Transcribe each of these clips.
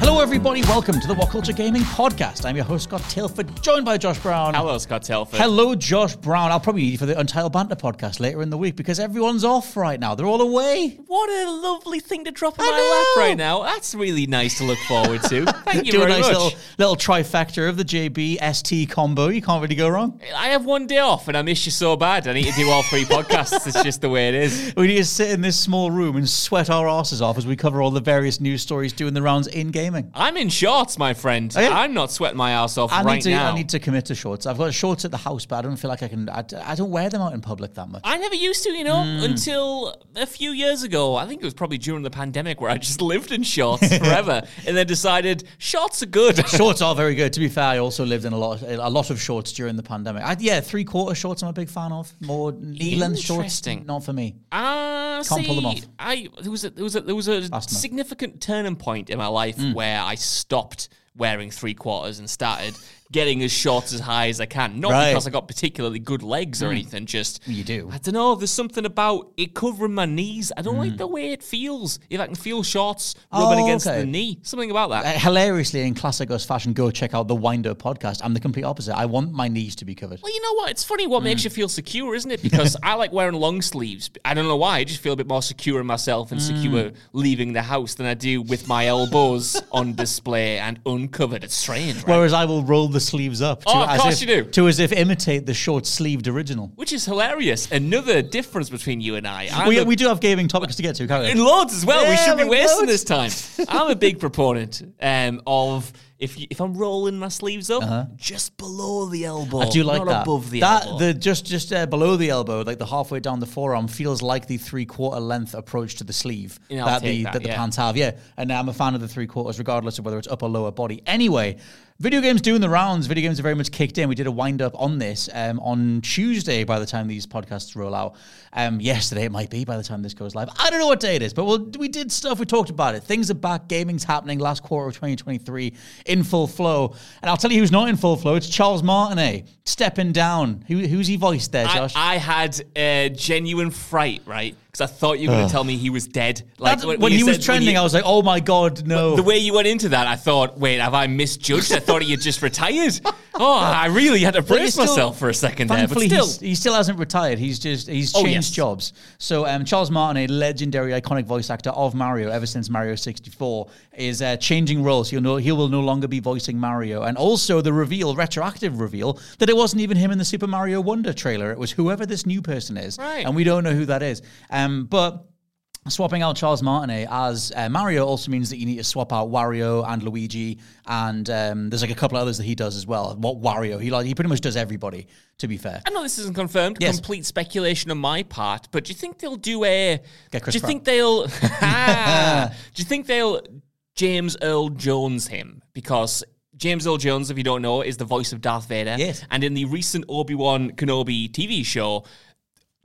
Hello, everybody. Welcome to the What Culture Gaming Podcast. I'm your host, Scott Tilford, joined by Josh Brown. Hello, Scott Telford. Hello, Josh Brown. I'll probably need you for the Untitled Banter podcast later in the week because everyone's off right now. They're all away. What a lovely thing to drop in I my know. lap right now. That's really nice to look forward to. Thank you Do a very nice much. little little trifecta of the JB ST combo. You can't really go wrong. I have one day off and I miss you so bad. I need to do all three podcasts. It's just the way it is. We need to sit in this small room and sweat our asses off as we cover all the various news stories doing the rounds in gaming. I'm in shorts, my friend. Oh, yeah? I'm not sweating my ass off I right need to. now. I need to commit to shorts. I've got shorts at the house, but I don't feel like I can. I, I don't wear them out in public that much. I never used to, you know, Hmm. until a few years ago. I think it was probably during the pandemic where I just lived in shorts forever and then decided shorts are good. Shorts are very good. To be fair, I also lived in a lot, a lot of shorts during the pandemic. I, yeah, three quarter shorts. I'm a big fan of. More knee length shorts, not for me. Ah, Can't see, pull them off. I there was a, there was a, there was a enough. significant turning point in my life Mm. Where I stopped wearing three quarters and started getting as short as high as I can. Not Right. because I got particularly good legs or anything. Just You do. I don't know. There's something about it covering my knees. I don't Mm. like the way it feels. If I can feel shorts rubbing Oh, against okay. the knee, something about that. Uh, hilariously, in classic us fashion, go check out the Winder podcast. I'm the complete opposite. I want my knees to be covered. Well, you know what? It's funny what Mm. makes you feel secure, isn't it? Because I like wearing long sleeves. I don't know why. I just feel a bit more secure in myself and secure leaving the house than I do with my elbows on display and uncovered. It's strange, right? Whereas I will roll the sleeves up. To Oh, of as course if, you do. To as if imitate the short sleeved original. Which is hilarious. Another difference between you and I. I'm We, a- we do have gaming topics to get to, can't we? in loads as well. we Yeah, should be wasting loads. this time. I'm a big proponent um, of if you, if I'm rolling my sleeves up, just below the elbow. Uh-huh. I do like not that. above the that elbow. the just just uh, below the elbow, like the halfway down the forearm, feels like the three quarter length approach to the sleeve Yeah, I'll that the take that, that the yeah. pants have. Yeah, and I'm a fan of the three quarters, regardless of whether it's upper or lower body. Anyway. Video games doing the rounds. Video games are very much kicked in. We did a wind up on this um, on Tuesday by the time these podcasts roll out. Um, yesterday it might be by the time this goes live. I don't know what day it is, but we'll, we did stuff. We talked about it. Things are back. Gaming's happening last quarter of 2023 in full flow. And I'll tell you who's not in full flow. It's Charles Martinet stepping down. Who, who's he voiced there, I, Josh? I had a genuine fright, right? Because I thought you were going to tell me he was dead. Like That's- when, he was said- trending, you- I was like, "Oh my god, no!" The way you went into that, I thought, wait, have I misjudged? I thought he had just retired. Oh, I really had to But brace still- myself for a second there. But Thankfully, still, he's, he still hasn't retired. He's just he's Oh, changed yes. jobs. So um, Charles Martinet, a legendary, iconic voice actor of Mario ever since Mario 64, is uh, changing roles. He'll no, he will no longer be voicing Mario, and also the reveal, retroactive reveal, that it wasn't even him in the Super Mario Wonder trailer. It was whoever this new person is, Right. and we don't know who that is. Um, but. Swapping out Charles Martinet as uh, Mario also means that you need to swap out Wario and Luigi, and um, there's like a couple others that he does as well. What Wario? He like he pretty much does everybody. To be fair, I know this isn't confirmed. Yes. Complete speculation on my part. But do you think they'll do a? Do you Pratt. think they'll? Ah. do you think they'll James Earl Jones him because? James Earl Jones, if you don't know, is the voice of Darth Vader. Yes. And in the recent Obi Wan Kenobi TV show,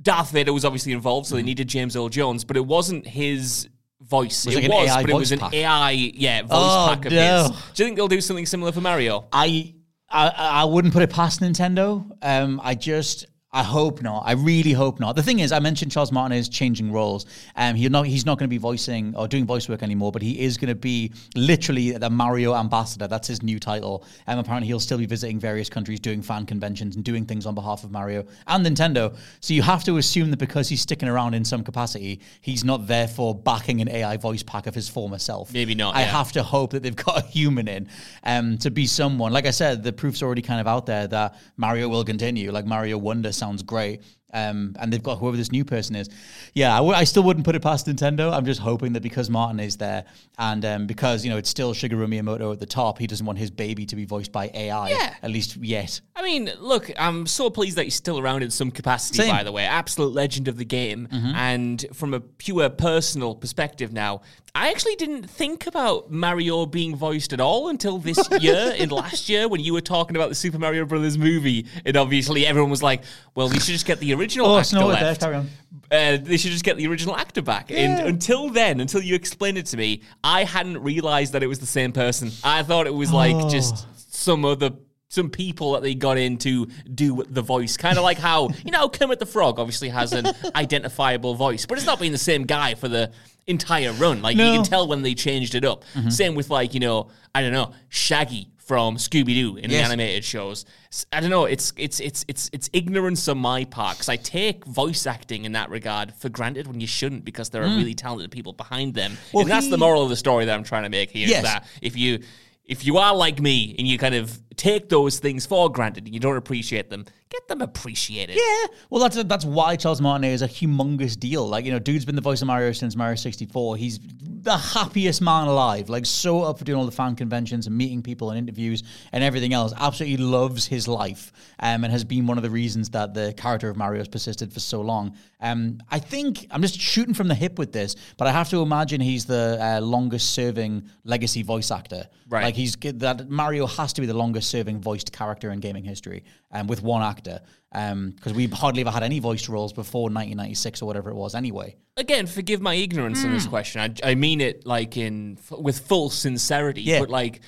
Darth Vader was obviously involved, so they needed James Earl Jones, but it wasn't his voice. Mm. Was it it was, but it was an pack? AI, yeah, voice Oh, pack of no. his. Do you think they'll do something similar for Mario? I, I I wouldn't put it past Nintendo. Um, I just I hope not. I really hope not. The thing is, I mentioned Charles Martinet is changing roles. Um, he's not he's not going to be voicing or doing voice work anymore, but he is going to be literally the Mario ambassador. That's his new title. And um, apparently, he'll still be visiting various countries, doing fan conventions and doing things on behalf of Mario and Nintendo. So you have to assume that because he's sticking around in some capacity, he's not therefore backing an AI voice pack of his former self. Maybe not. I yeah. have to hope that they've got a human in um, to be someone. Like I said, the proof's already kind of out there that Mario will continue. Like Mario Wonder sounds great. Um, and they've got whoever this new person is. Yeah, I, w- I still wouldn't put it past Nintendo. I'm just hoping that because Martinet is there and um, because you know it's still Shigeru Miyamoto at the top, he doesn't want his baby to be voiced by AI. Yeah. at least yet. I mean, look, I'm so pleased that he's still around in some capacity, Same. by the way. Absolute legend of the game. And from a pure personal perspective now, I actually didn't think about Mario being voiced at all until this year in last year when you were talking about the Super Mario Brothers movie. And obviously everyone was like, well, we should just get the original Oh, actor there, left. on. Uh, they should just get the original actor back. And until then, until you explained it to me, I hadn't realized that it was the same person. I thought it was like Oh. just some other some people that they got in to do the voice. Kind of like how, you know, Kermit the Frog obviously has an identifiable voice, but it's not been the same guy for the entire run. Like, you can tell when they changed it up. Mm-hmm. Same with, like, you know, I don't know, Shaggy from Scooby Doo in the animated shows. I don't know. It's it's it's it's it's ignorance on my part because I take voice acting in that regard for granted when you shouldn't because there are mm. really talented people behind them. Well, and that's the moral of the story that I'm trying to make here: Yes. that if you if you are like me and you kind of take those things for granted and you don't appreciate them, get them appreciated. Yeah, well, that's that's why Charles Martinet is a humongous deal. Like you know, dude's been the voice of Mario since Mario sixty four. He's the happiest man alive. Like so up for doing all the fan conventions and meeting people and interviews and everything else. Absolutely loves his life, um, and has been one of the reasons that the character of Mario has persisted for so long. Um, I think I'm just shooting from the hip with this, but I have to imagine he's the uh, longest serving legacy voice actor. Right. Like he's that Mario has to be the longest serving voiced character in gaming history, um, with one actor. Because we hardly ever had any voice roles before 1996 or whatever it was. Anyway, Again, forgive my ignorance on Hmm. this question. I, I mean it like in f- with full sincerity, Yeah. but like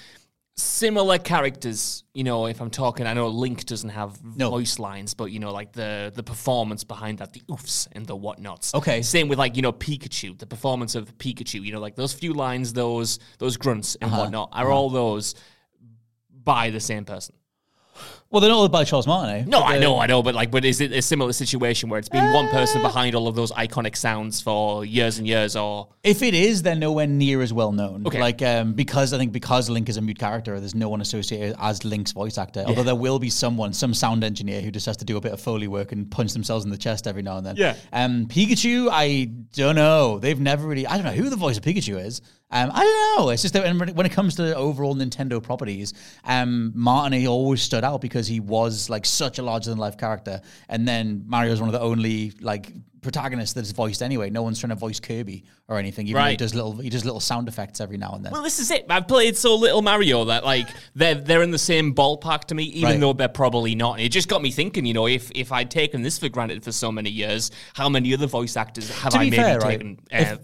similar characters. You know, if I'm talking, I know Link doesn't have No. voice lines, but you know, like the the performance behind that, the oofs and the whatnots. Okay. Same with like you know Pikachu, the performance of Pikachu. You know, like those few lines, those those grunts and Uh-huh. whatnot, are all those by the same person. Well, they're not all by Charles Martinet. No, I know, I know, but like, but is it a similar situation where it's been one person behind all of those iconic sounds for years and years, or If it is, they're nowhere near as well known. Okay. Like um, because I think because Link is a mute character, there's no one associated as Link's voice actor. Although there will be someone, some sound engineer who just has to do a bit of foley work and punch themselves in the chest every now and then. Yeah. Um, Pikachu, I don't know. They've never really. I don't know who the voice of Pikachu is. Um, I don't know. It's just that when, when it comes to overall Nintendo properties, um, Martinet he always stood out because he was like such a larger than life character, and then Mario's one of the only like protagonists that is voiced anyway. No one's trying to voice Kirby or anything. Even though he does little he does little sound effects every now and then. well, this is it. I've played so little Mario that like they're they're in the same ballpark to me, even Right. though they're probably not. And it just got me thinking. You know, if if I'd taken this for granted for so many years, how many other voice actors have I maybe fair, right, taken? Uh,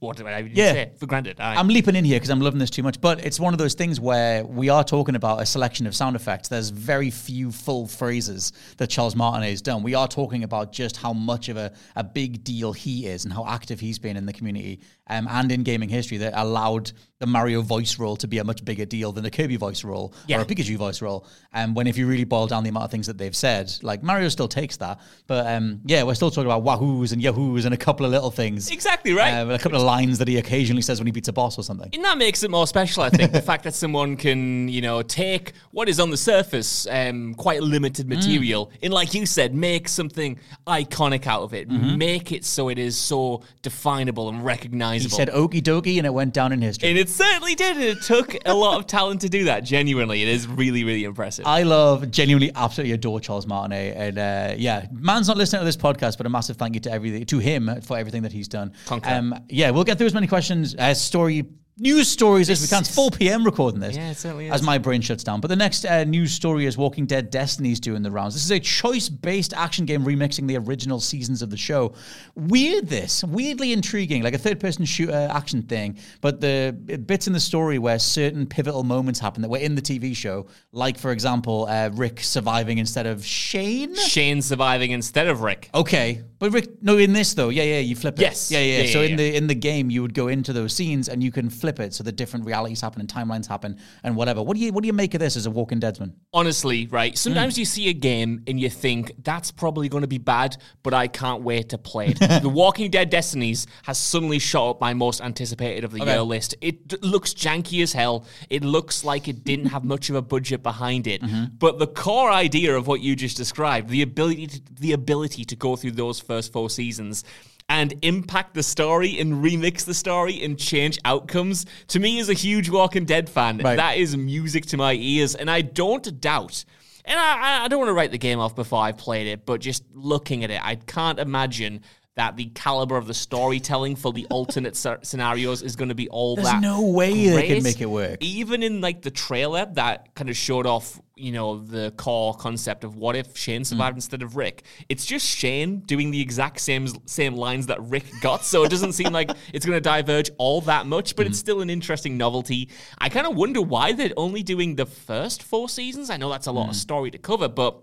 what did I even Yeah. say? For granted. I, I'm leaping in here because I'm loving this too much, but it's one of those things where we are talking about a selection of sound effects. There's very few full phrases that Charles Martinet has done. We are talking about just how much of a, a big deal he is and how active he's been in the community um, and in gaming history that allowed the Mario voice role to be a much bigger deal than the Kirby voice role Yeah. or a Pikachu voice role. And when if you really boil down the amount of things that they've said, like Mario still takes that, but um, yeah, we're still talking about wahoos and yahoos and a couple of little things. Exactly right. Um, a couple of lines that he occasionally says when he beats a boss or something. And that makes it more special, I think. the fact that someone can, you know, take what is on the surface um, quite limited Mm. material and, like you said, make something iconic out of it. Mm-hmm. Make it so it is so definable and recognizable. He said okie dokie and it went down in history. and it certainly did. And it took a lot of talent to do that. Genuinely, it is really, really impressive. I love, genuinely, absolutely adore Charles Martinet, and uh, yeah, man's not listening to this podcast, but a massive thank you to everything to him for everything that he's done. Um, yeah, we'll get through as many questions, uh, story news stories as we can. It's 4 p.m. recording this. Yeah, it certainly As my brain shuts down. But the next uh, news story is Walking Dead Destiny's doing the rounds. This is a choice based action game remixing the original seasons of the show. Weird, this. Weirdly intriguing, like a third person shooter action thing. But the bits in the story where certain pivotal moments happen that were in the TV show, like, for example, uh, Rick surviving instead of Shane. Shane surviving instead of Rick. Okay, but Rick, no, in this though, yeah, yeah, you flip it. Yes. yeah, yeah. Yeah, so yeah, in yeah. the in the game, you would go into those scenes and you can flip it so that different realities happen and timelines happen and whatever. What do you what do you make of this as a Walking Deadsman? honestly, right? Sometimes you see a game and you think that's probably going to be bad, but I can't wait to play it. the Walking Dead Destinies has suddenly shot up my most anticipated of the Okay. year list. It d- looks janky as hell. It looks like it didn't have much of a budget behind it, Mm-hmm. but the core idea of what you just described, the ability to, the ability to go through those first four seasons and impact the story and remix the story and change outcomes to me as a huge Walking Dead fan Right. that is music to my ears and I don't doubt and I, I don't want to write the game off before I've played it but just looking at it I can't imagine that the caliber of the storytelling for the alternate sce- scenarios is going to be all There's that no way they can make it work. even in like the trailer that kind of showed off you know the core concept of what if Shane survived mm. instead of Rick. It's just Shane doing the exact same same lines that Rick got so it doesn't seem like it's going to diverge all that much but it's mm. still an interesting novelty. I kind of wonder why they're only doing the first four seasons. I know that's a lot of mm. story to cover but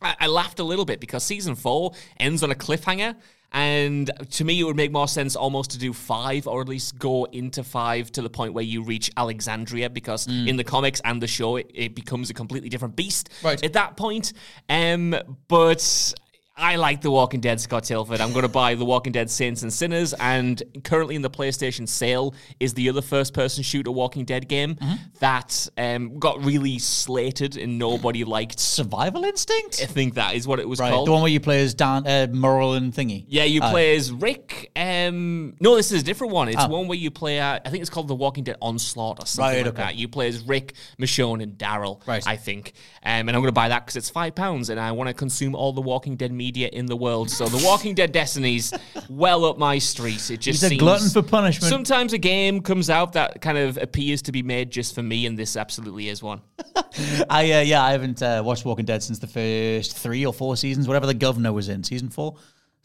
I, I laughed a little bit because season four ends on a cliffhanger. And to me, it would make more sense almost to do five, or at least go into five to the point where you reach Alexandria, because in the comics and the show, it, it becomes a completely different beast Right. at that point. Um, but I like The Walking Dead, Scott Tilford. I'm going to buy The Walking Dead Saints and Sinners, and currently in the PlayStation sale is the other first-person shooter Walking Dead game Mm-hmm. that um, got really slated and nobody liked. Survival Instinct, I think that is what it was right? called. The one where you play as Dan uh, Merle and Thingy. yeah, you Uh, play as Rick. Um, no, this is a different one. It's Ah. one where you play. Uh, I think it's called The Walking Dead Onslaught or something Right, like okay. that. You play as Rick, Michonne, and Daryl. Right. I think. Um, and I'm going to buy that because it's five pounds, and I want to consume all the Walking Dead media in the world. So The Walking Dead Destinies, well up my street. It just He's a glutton for punishment. Sometimes a game comes out that kind of appears to be made just for me, and this absolutely is one. I uh, yeah, I haven't uh, watched Walking Dead since the first three or four seasons, whatever the governor was in, season four.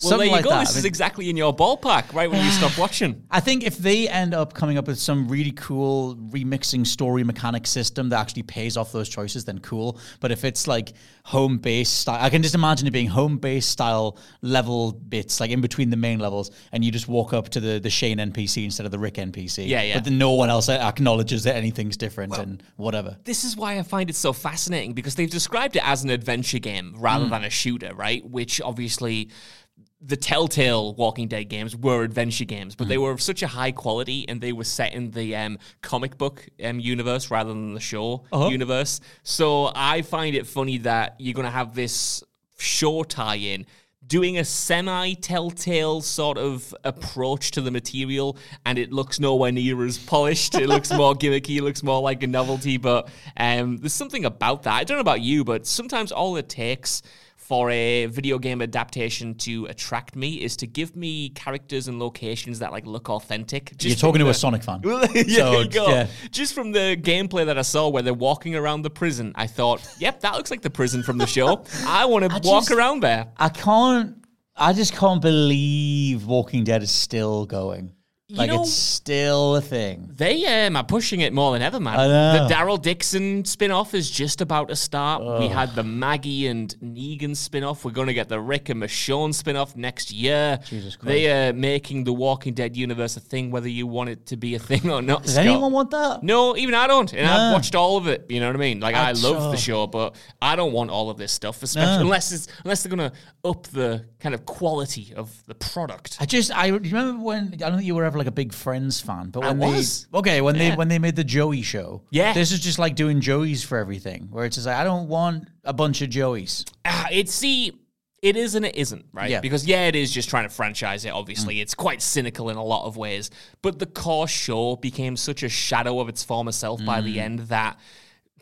Well, Something there you like go. that. This is exactly in your ballpark, right when you stop watching. I think if they end up coming up with some really cool remixing story mechanic system that actually pays off those choices, then cool. But if it's like home based style, I can just imagine it being home based style level bits, like in between the main levels, and you just walk up to the, the Shane NPC instead of the Rick NPC. Yeah, yeah. But then no one else acknowledges that anything's different and whatever. this is why I find it so fascinating because they've described it as an adventure game rather Hmm. than a shooter, right? Which obviously the Telltale Walking Dead games were adventure games, but they Hmm. were of such a high quality and they were set in the um, comic book um, universe rather than the show Uh-huh. universe. So I find it funny that you're going to have this show tie in. Doing a semi telltale sort of approach to the material, and it looks nowhere near as polished. It looks more gimmicky, it looks more like a novelty, but um, there's something about that. I don't know about you, but sometimes all it takes for a video game adaptation to attract me is to give me characters and locations that like look authentic. You're talking from to a Sonic fan. yeah, So, yeah. Just from the gameplay that I saw where they're walking around the prison, I thought, yep, that looks like the prison from the show. I want to walk just- around there. I can't. I just can't believe Walking Dead is still going. Like know- it's still a thing. They um, are pushing it more than ever, man. I know. The Daryl Dixon spin off is just about to start. We had the Maggie and Negan spin off. We're going to get the Rick and Michonne spin off next year. Jesus Christ. They are making the Walking Dead universe a thing, whether you want it to be a thing or not. Does Scott. anyone want that? No, even I don't. And No. I've watched all of it. You know what I mean? Like I That's love the show, but I don't want all of this stuff, especially No. unless it's unless they're gonna up the kind of quality of the product. I just I remember when I don't think you were ever like a big Friends fan, but I when was. they okay when Yeah. they when they made the Joey show, Yeah. this is just like doing Joeys for everything, where it's just like I don't want a bunch of Joeys. Ah, it's see, it is and it isn't, right? Yeah. Mm. Because yeah, it is just trying to franchise it. Obviously, it's quite cynical in a lot of ways. But the core show became such a shadow of its former self by Mm. the end that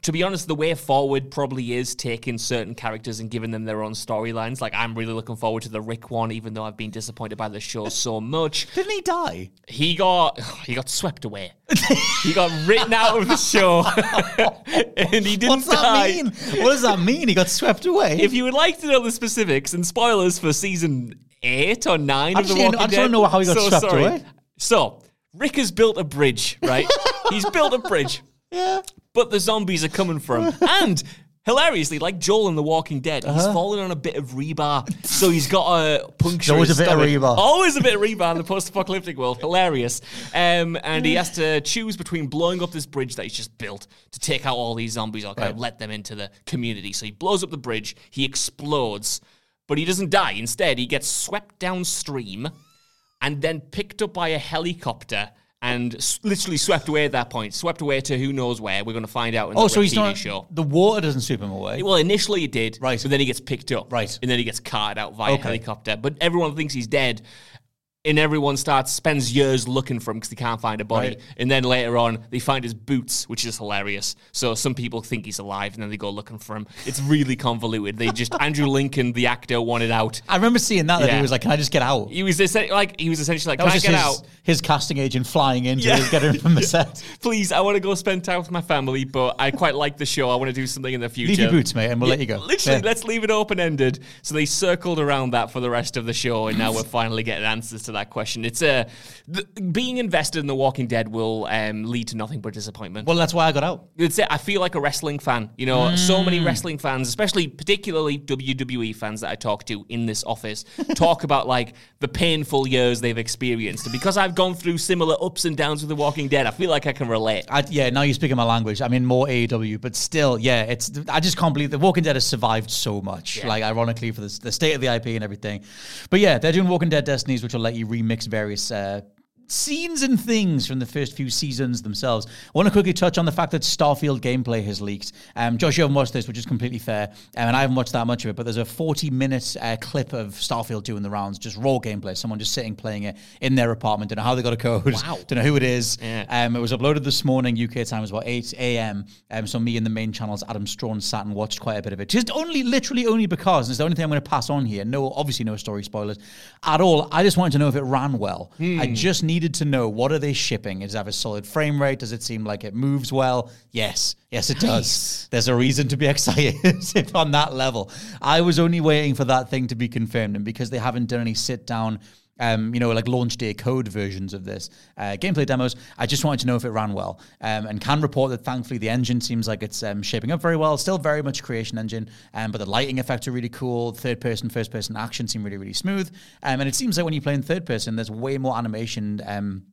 to be honest, the way forward probably is taking certain characters and giving them their own storylines. Like I'm really looking forward to the Rick one, even though I've been disappointed by the show so much. Didn't he die? He got he got swept away. he got written out of the show, and he didn't What's that die. mean? What does that mean? He got swept away. If you would like to know the specifics and spoilers for season eight or nine I of The Walking I Dead, wanna know how he got so swept sorry. away. So Rick has built a bridge, right? He's built a bridge, yeah. But the zombies are coming for him, and. Hilariously, like Joel in The Walking Dead, he's fallen on a bit of rebar, so he's got a puncture. Uh-huh. Always his a bit of stomach. rebar. Always a bit of rebar in the post-apocalyptic world. Hilarious, um, and he has to choose between blowing up this bridge that he's just built to take out all these zombies or kind of Right. let them into the community. So he blows up the bridge, he explodes, but he doesn't die. Instead, he gets swept downstream and then picked up by a helicopter and s- literally swept away at that point. Swept away to who knows where. We're going to find out in Oh, the so he's TV not. show. The water doesn't sweep him away. Well, initially it did, Right. But then he gets picked up, Right. And then he gets carted out via Okay. helicopter. But everyone thinks he's dead, and everyone starts spends years looking for him because they can't find a body. Right. And then later on, they find his boots, which is hilarious. So some people think he's alive, and then they go looking for him. It's really convoluted. They just Andrew Lincoln, the actor, wanted out. I remember seeing that. That Yeah. he was like, "Can I just get out?" He was like he was essentially like, That "Can I get his, out?" His casting agent flying in to Yeah. get him from the set. Please, I want to go spend time with my family, but I quite like the show. I want to do something in the future. Leave your boots, mate, and we'll let you go. Literally, Yeah. let's leave it open ended. So they circled around that for the rest of the show, and now we're finally getting answers to that question. It's a th- being invested in The Walking Dead will um, lead to nothing but disappointment. Well, that's why I got out. It's it. I feel like a wrestling fan. You know, so Mm. many wrestling fans, especially particularly WWE fans that I talk to in this office, talk about like the painful years they've experienced. And because I've gone through similar ups and downs with The Walking Dead, I feel like I can relate. I, yeah, now you're speaking my language. I mean, more AEW, but still, yeah, it's. I just can't believe The Walking Dead has survived so much. Like, ironically, for the, the state of the IP and everything. But yeah, they're doing Walking Dead Destinies, which will let you remix various. Uh, Scenes and things from the first few seasons themselves. I want to quickly touch on the fact that Starfield gameplay has leaked. Um, Josh, you haven't watched this, which is completely fair, um, and I haven't watched that much of it. But there's a 40 minute uh, clip of Starfield doing the rounds, just raw gameplay. Someone just sitting playing it in their apartment. Don't know how they got a code. Wow. Don't know who it is. Yeah. Um, it was uploaded this morning, UK time, was about 8 a.m. Um, so me and the main channels, Adam Strawn, sat and watched quite a bit of it. Just only, literally only because, and it's the only thing I'm going to pass on here. No, obviously no story spoilers at all. I just wanted to know if it ran well. I just needed to know, what are they shipping? Does it have a solid frame rate? Does it seem like it moves well? Yes. Yes, it does. There's a reason to be excited on that level. I was only waiting for that thing to be confirmed. And because they haven't done any sit down um, you know, like launch day code versions of this uh, gameplay demos. I just wanted to know if it ran well, um, and can report that thankfully the engine seems like it's um, shaping up very well. Still very much creation engine, um, but the lighting effects are really cool. Third person, first person action seem really really smooth, um, and it seems like when you play in third person, there's way more animation. Um,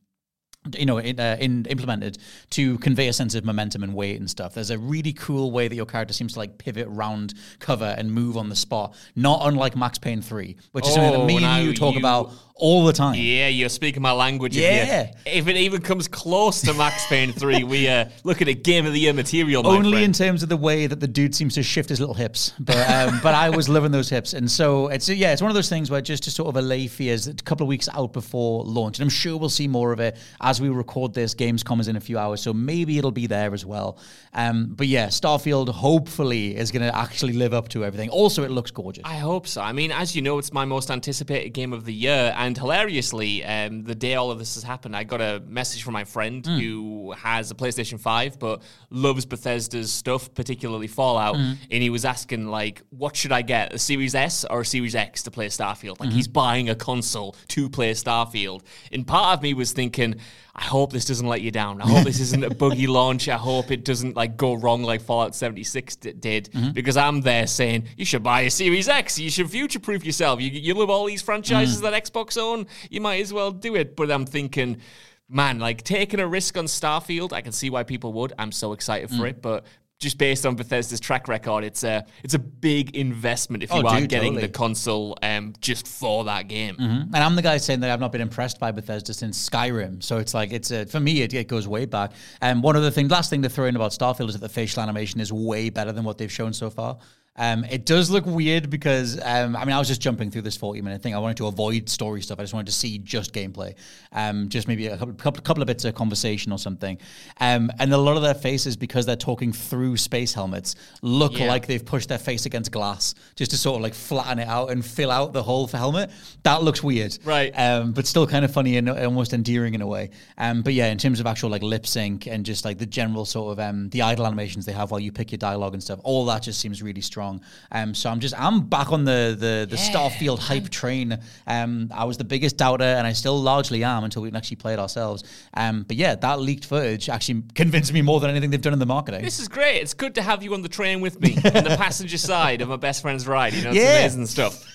you know, in, uh, in implemented to convey a sense of momentum and weight and stuff. There's a really cool way that your character seems to like pivot round cover and move on the spot, not unlike Max Payne 3, which is something that Oh, me and you talk you- about all the time. Yeah, you're speaking my language. Yeah. If, it even comes close to Max Payne 3, we uh, looking at Game of the Year material, Only in terms of the way that the dude seems to shift his little hips, but um, but I was loving those hips, and so it's yeah, it's one of those things where just to sort of allay fears, a couple of weeks out before launch, and I'm sure we'll see more of it as we record this. Gamescom is in a few hours, so maybe it'll be there as well. Um, but yeah, Starfield hopefully is going to actually live up to everything. Also, it looks gorgeous. I hope so. I mean, as you know, it's my most anticipated game of the year. And hilariously, um, the day all of this has happened, I got a message from my friend hmm. who has a PlayStation 5 but loves Bethesda's stuff, particularly Fallout. Hmm. And he was asking, like, what should I get, a Series S or a Series X to play Starfield? Like, hmm. he's buying a console to play Starfield. And part of me was thinking, I hope this doesn't let you down. I hope this isn't a buggy launch. I hope it doesn't like go wrong like Fallout 76 d- did. Mm-hmm. Because I'm there saying you should buy a Series X. You should future proof yourself. You you love all these franchises mm. that Xbox own. You might as well do it. But I'm thinking. Man, like taking a risk on Starfield, I can see why people would. I'm so excited for mm. it, but just based on Bethesda's track record, it's a it's a big investment if you Oh, are dude, getting totally. the console um, just for that game. And I'm the guy saying that I've not been impressed by Bethesda since Skyrim. So it's like it's a, for me it, it goes way back. And one other thing, last thing to throw in about Starfield is that the facial animation is way better than what they've shown so far. Um, it does look weird because um, I mean I was just jumping through this forty minute thing. I wanted to avoid story stuff. I just wanted to see just gameplay, um, just maybe a couple, couple, couple of bits of conversation or something. Um, and a lot of their faces because they're talking through space helmets look Yeah. like they've pushed their face against glass just to sort of like flatten it out and fill out the whole helmet. That looks weird, Right. Um, but still kind of funny and almost endearing in a way. Um, but yeah, in terms of actual like lip sync and just like the general sort of um, the idle animations they have while you pick your dialogue and stuff, all that just seems really strong. Um, so I'm just I'm back on the the, the Starfield hype train. Um, I was the biggest doubter, and I still largely am until we can actually play it ourselves. Um, but yeah, that leaked footage actually convinced me more than anything they've done in the marketing. This is great. It's good to have you on the train with me on the passenger side of my best friend's ride. You know, it's Yeah. amazing stuff.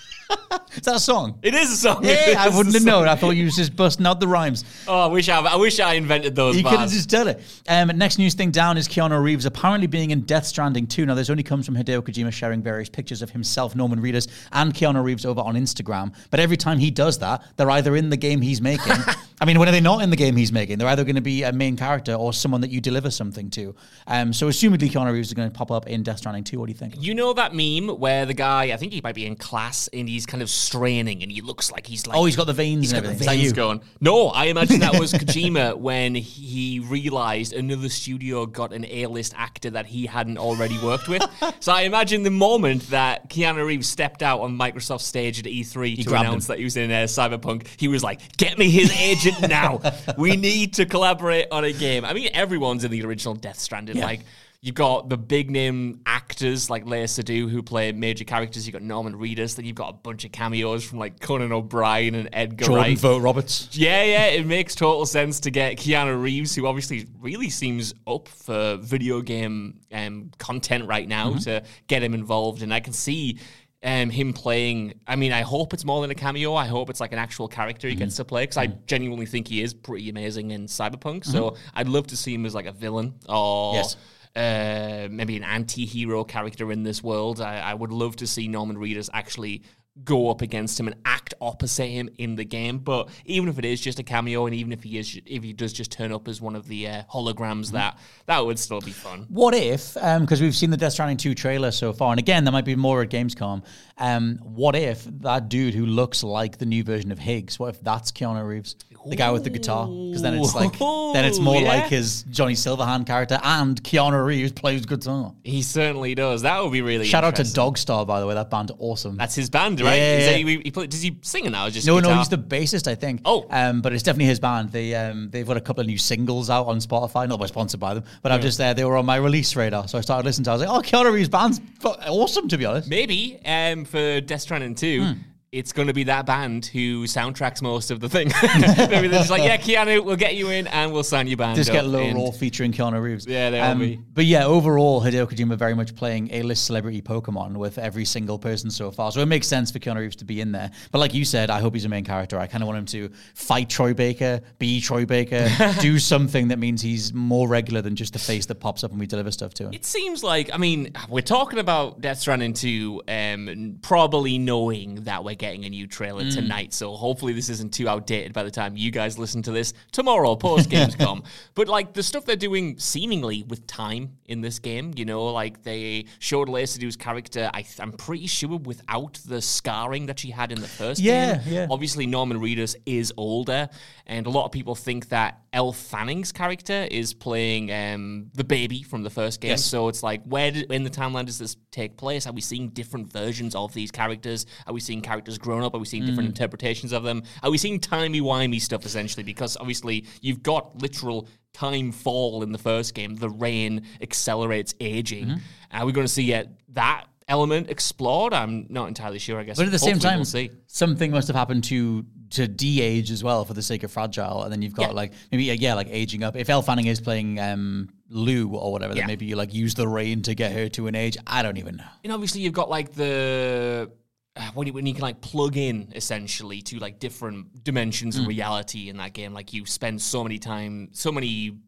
Is that a song? It is a song. Yeah, I wouldn't have known. I thought you was just busting out the rhymes. Oh, I wish I, I wish I invented those You could have just done it. Um, next news thing down is Keanu Reeves apparently being in Death Stranding 2. Now, this only comes from Hideo Kojima sharing various pictures of himself, Norman Reedus, and Keanu Reeves over on Instagram. But every time he does that, they're either in the game he's making. I mean, when are they not in the game he's making? They're either going to be a main character or someone that you deliver something to. Um, so, assumedly, Keanu Reeves is going to pop up in Death Stranding 2. What do you think? You know that meme where the guy, I think he might be in class, and he's kind of straining, and he looks like he's like Oh, he's got the veins He's and got the everything. That veins going. No, I imagine that was Kojima when he realized another studio got an A-list actor that he hadn't already worked with. so I imagine the moment that Keanu Reeves stepped out on Microsoft stage at E3 to announce him. that he was in uh, Cyberpunk, he was like, "Get me his agent now. we need to collaborate on a game." I mean, everyone's in the original Death Stranding. Yeah. Like You've got the big name actors like Léa Seydoux who play major characters. You've got Norman Reedus. Then you've got a bunch of cameos from like Conan O'Brien and Edgar Jordan Wright. Vogt Roberts. Yeah, yeah, it makes total sense to get Keanu Reeves, who obviously really seems up for video game um, content right now, to get him involved. And I can see um, him playing. I mean, I hope it's more than a cameo. I hope it's like an actual character he gets to play because I genuinely think he is pretty amazing in Cyberpunk. So I'd love to see him as like a villain or. Yes. Uh, maybe an anti-hero character in this world. I, I would love to see Norman Reedus actually go up against him and act opposite him in the game. But even if it is just a cameo, and even if he is, if he does just turn up as one of the uh, holograms, that that would still be fun. What if, because we've seen the Death Stranding 2 trailer so far, and again, there might be more at Gamescom. Um, what if that dude who looks like the new version of Higgs, what if that's Keanu Reeves? The guy with the guitar? Because then it's like, then it's more yeah. like his Johnny Silverhand character, and Keanu Reeves plays guitar. He certainly does. That would be really. Shout out to. Dogstar, by the way, that band, awesome. That's his band, right? Yeah, he, he play, does he sing it now? Just No, no, he's the bassist, I think. Oh. um, but it's definitely his band. They um, they've got a couple of new singles out on Spotify. Not by sponsored by them, but I'm just there. They were on my release radar, so I started listening to. it. I was like, oh, Keanu Reeves' band's awesome, to be honest. Maybe um, for Death Stranding 2, Hmm. It's going to be that band who soundtracks most of the thing. Maybe they're just like, yeah, Keanu, we'll get you in and we'll sign your band. Just get up." low And- roll featuring Keanu Reeves. Um, Yeah, they will be. But yeah, overall, Hideo Kojima very much playing A-list celebrity Pokemon with every single person so far. So it makes sense for Keanu Reeves to be in there. But like you said, I hope he's a main character. I kind of want him to fight Troy Baker, be Troy Baker, do something that means he's more regular than just the face that pops up and we deliver stuff to him. It seems like, I mean, we're talking about Death Stranding 2, um, probably knowing that we're getting a new trailer Mm. tonight. So hopefully this isn't too outdated by the time you guys listen to this tomorrow, post Gamescom. but like the stuff they're doing seemingly with time in this game, you know, like they showed Seydoux's character, I, I'm pretty sure without the scarring that she had in the first Yeah, game. yeah. Obviously, Norman Reedus is older, and a lot of people think that Elle Fanning's character is playing um, the baby from the first game. Yes. So it's like, where did, in the timeline does this take place? Are we seeing different versions of these characters? Are we seeing characters grown up? Are we seeing different Mm. interpretations of them? Are we seeing timey-wimey stuff, essentially? Because obviously, you've got literal Timefall in the first game. The rain accelerates aging. Mm-hmm. Are we going to see yet that element explored? I'm not entirely sure, I guess. But at the same time, we'll see. something must have happened to to de-age as well for the sake of fragile, and then you've got Yeah. like maybe yeah, yeah, like aging up. If Elle Fanning is playing um, Lou or whatever, Yeah. then maybe you like use the rain to get her to an age. I don't even know. And obviously, you've got like the uh, when you, when you can like plug in essentially to like different dimensions Mm. of reality in that game. Like you spend so many time, so many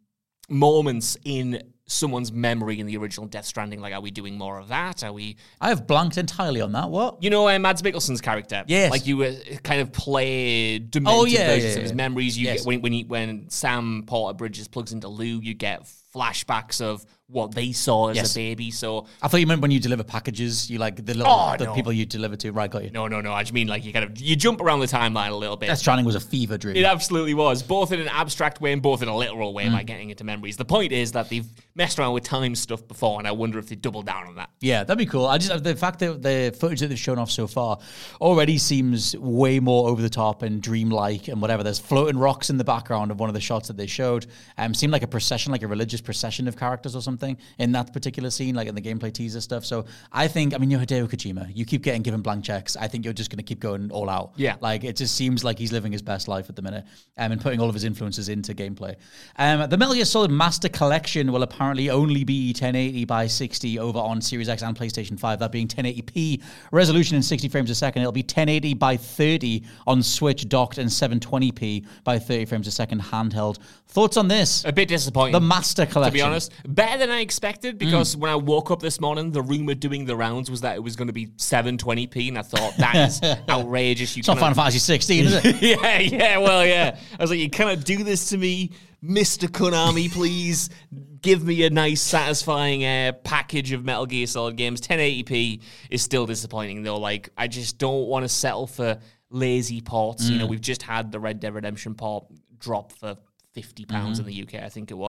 moments in someone's memory in the original Death Stranding. Like, are we doing more of that? Are we? I have blanked entirely on that. What? You know, uh, Mads Mikkelsen's character. Yes. Like you were kind of play demented Oh, yeah, versions yeah, of his memories. You Yes. get when when, he, when Sam Porter Bridges plugs into Lou, you get flashbacks of what they saw as Yes. a baby. So I thought you meant when you deliver packages, you like the little Oh, the no. people you deliver to. Right, got you. no, no, no. I just mean like you kind of you jump around the timeline a little bit. Death Stranding was a fever dream. It absolutely was, both in an abstract way and both in a literal way Mm. by getting into memories. The point is that they've messed around with time stuff before, and I wonder if they double down on that. Yeah, that'd be cool. I just the fact that the footage that they've shown off so far already seems way more over the top and dreamlike and whatever. There's floating rocks in the background of one of the shots that they showed. Um, seemed like a procession, like a religious procession of characters or something in that particular scene, like in the gameplay teaser stuff. So I think, I mean, you're Hideo Kojima. You keep getting given blank checks. I think you're just going to keep going all out. Yeah. like it just seems like he's living his best life at the minute um, and putting all of his influences into gameplay. Um, the Metal Gear Solid Master Collection will apparently only be 1080 by 60 over on Series X and PlayStation 5, that being 1080p resolution in 60 frames a second. It'll be 1080 by 30 on Switch docked and 720p by 30 frames a second handheld. Thoughts on this? A bit disappointing. The Master Collection. To be honest, better than I expected Mm. because when I woke up this morning, the rumor doing the rounds was that it was going to be 720p, and I thought that is outrageous. You It's not Final Fantasy 16, is it? yeah, yeah, well, yeah. I was like, you cannot do this to me, Mr. Konami, please. Give me a nice, satisfying uh, package of Metal Gear Solid games. 1080p is still disappointing, though. Like, I just don't want to settle for lazy ports. You know, we've just had the Red Dead Redemption port drop for £50 pounds in the UK, I think it was.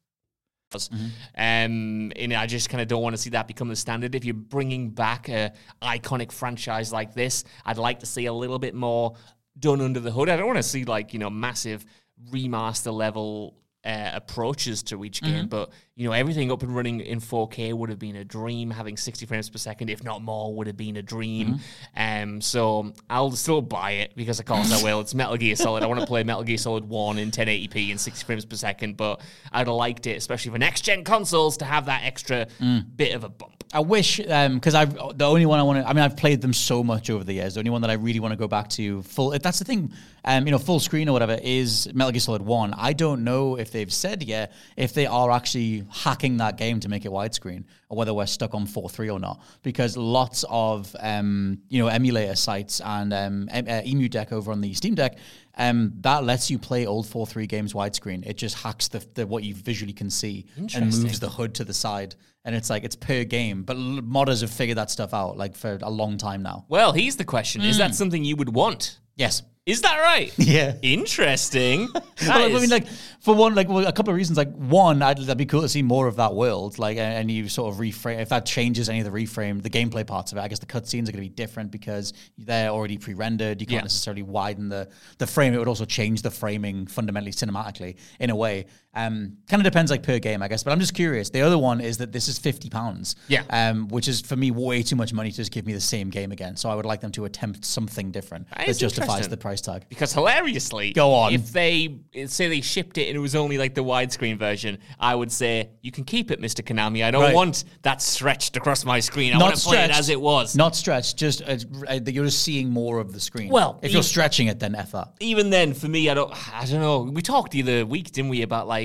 Um, and I just kind of don't want to see that become the standard. If you're bringing back a iconic franchise like this, I'd like to see a little bit more done under the hood. I don't want to see like you know massive remaster level uh, approaches to each game, but you know everything up and running in 4K would have been a dream. Having 60 frames per second, if not more, would have been a dream. Um, so I'll still buy it because of course I will. It's Metal Gear Solid. I want to play Metal Gear Solid One in 1080p and 60 frames per second, but I'd have liked it, especially for next gen consoles, to have that extra bit of a bump. I wish because I've the only one I want to. I mean, I've played them so much over the years. The only one that I really want to go back to full. That's the thing, um, you know, full screen or whatever is Metal Gear Solid One. I don't know if they've said yet if they are actually hacking that game to make it widescreen or whether we're stuck on four three or not. Because lots of um, you know emulator sites and um, em- uh, Emu Deck over on the Steam Deck um, that lets you play old 4-3 games widescreen. It just hacks the, the what you visually can see and moves the HUD to the side. And it's like it's per game, but l- modders have figured that stuff out like for a long time now. Well, here's the question: Is that something you would want? Yes. Is that right? Yeah. Interesting. Well, like, I mean, like for one, like well, a couple of reasons. Like one, I'd, that'd be cool to see more of that world. Like, and, and you sort of reframe if that changes any of the reframe, the gameplay parts of it. I guess the cutscenes are going to be different because they're already pre-rendered. You can't Yeah. necessarily widen the the frame. It would also change the framing fundamentally cinematically in a way. Um, kind of depends like per game, I guess. But I'm just curious. The other one is that this is fifty pounds. Yeah. Um, which is for me way too much money to just give me the same game again. So I would like them to attempt something different That that, justifies the price tag. Because hilariously, Go on. If they say they shipped it and it was only like the widescreen version, I would say you can keep it, Mr. Konami. I don't Right. want that stretched across my screen. I want to play it as it was. Not stretched, just uh, uh, you're just seeing more of the screen. Well, if you're stretching it, then f that. Even then, for me, I don't. I don't know. We talked the other week, didn't we, about like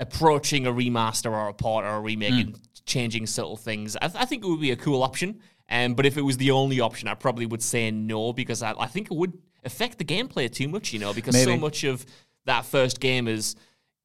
approaching a remaster or a port or a remake Hmm. and changing subtle things. I, th- I think it would be a cool option. Um, but if it was the only option, I probably would say no because I, I think it would affect the gameplay too much. You know, because so much of that first game is.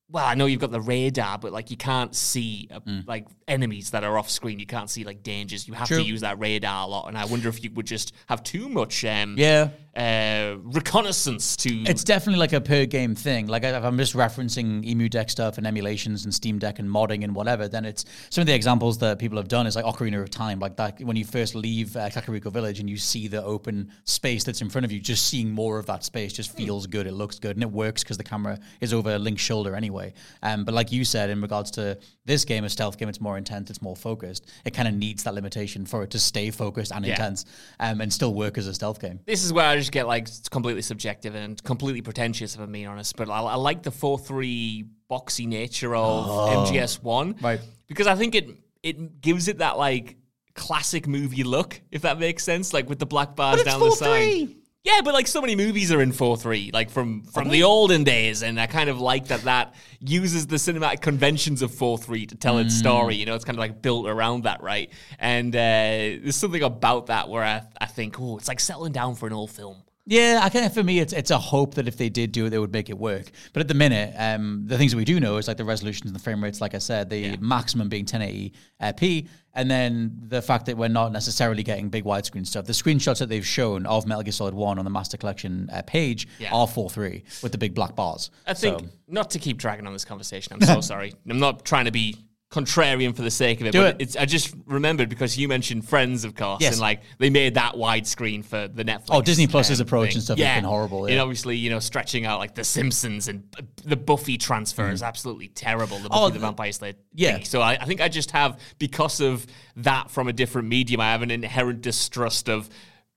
Well, I know you've got the radar, but like you can't see uh, like enemies that are off screen. You can't see like dangers. You have True. to use that radar a lot, and I wonder if you would just have too much um, Yeah. Uh, reconnaissance to. It's definitely like a per game thing. Like if I'm just referencing EmuDeck stuff and emulations and Steam Deck and modding and whatever, then it's some of the examples that people have done is like Ocarina of Time, like that when you first leave uh, Kakariko Village and you see the open space that's in front of you, just seeing more of that space just feels good. It looks good and it works because the camera is over Link's shoulder anyway. Um, but like you said, in regards to this game, a stealth game, it's more intense, it's more focused. It kind of needs that limitation for it to stay focused and Yeah. intense um, and still work as a stealth game. this is where I just get like it's completely subjective and completely pretentious, if I'm being honest. But I, I like the four three boxy nature of MGS one, Right. Because I think it it gives it that like classic movie look, if that makes sense, like with the black bars down the side. Yeah, but like so many movies are in four three, like from from the olden days, and I kind of like that that uses the cinematic conventions of four three to tell its story. You know, it's kind of like built around that, right? And uh, there's something about that where I I think, oh, it's like settling down for an old film. Yeah, I kind of for me, it's it's a hope that if they did do it, they would make it work. But at the minute, um, the things that we do know is like the resolutions and the frame rates. Like I said, the maximum being 1080 uh, p, and then the fact that we're not necessarily getting big widescreen stuff. The screenshots that they've shown of Metal Gear Solid One on the Master Collection uh, page Yeah. are 4.3 with the big black bars. I think So- not to keep dragging on this conversation. I'm so sorry. I'm not trying to be contrarian for the sake of it. Do but it. It's, I just remembered because you mentioned Friends, of course, Yes. and like they made that widescreen for the Netflix. Oh, Disney Plus's um, approach thing. and stuff has been horrible, And obviously, you know, stretching out like the Simpsons and the Buffy transfer is absolutely terrible. The Buffy Mm. Oh, the the- Vampire Slayer. yeah. thing. So I, I think I just have because of that from a different medium. I have an inherent distrust of.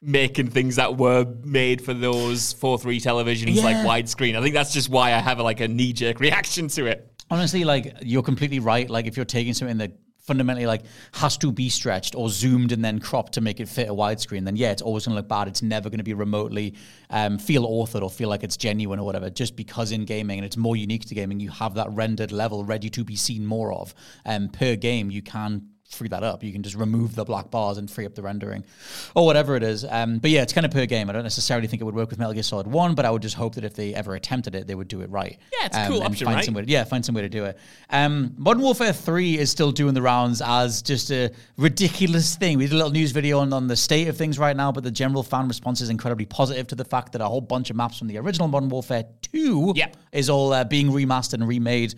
Making things that were made for those four three televisions like widescreen. I think that's just why I have like a knee jerk reaction to it. Honestly, like you're completely right. Like if you're taking something that fundamentally like has to be stretched or zoomed and then cropped to make it fit a widescreen, then yeah, it's always going to look bad. It's never going to be remotely um, feel authored or feel like it's genuine or whatever. Just because in gaming and it's more unique to gaming, you have that rendered level ready to be seen more of. Um, per game, you can free that up. You can just remove the black bars and free up the rendering or whatever it is. Um, but yeah, it's kind of per game. I don't necessarily think it would work with Metal Gear Solid 1, but I would just hope that if they ever attempted it, they would do it right. Yeah, it's Um, cool option, find right? some way to- yeah, find some way to do it. Um, Modern Warfare 3 is still doing the rounds as just a ridiculous thing. We did a little news video on, on the state of things right now, but the general fan response is incredibly positive to the fact that a whole bunch of maps from the original Modern Warfare 2 Yep. is all uh, being remastered and remade.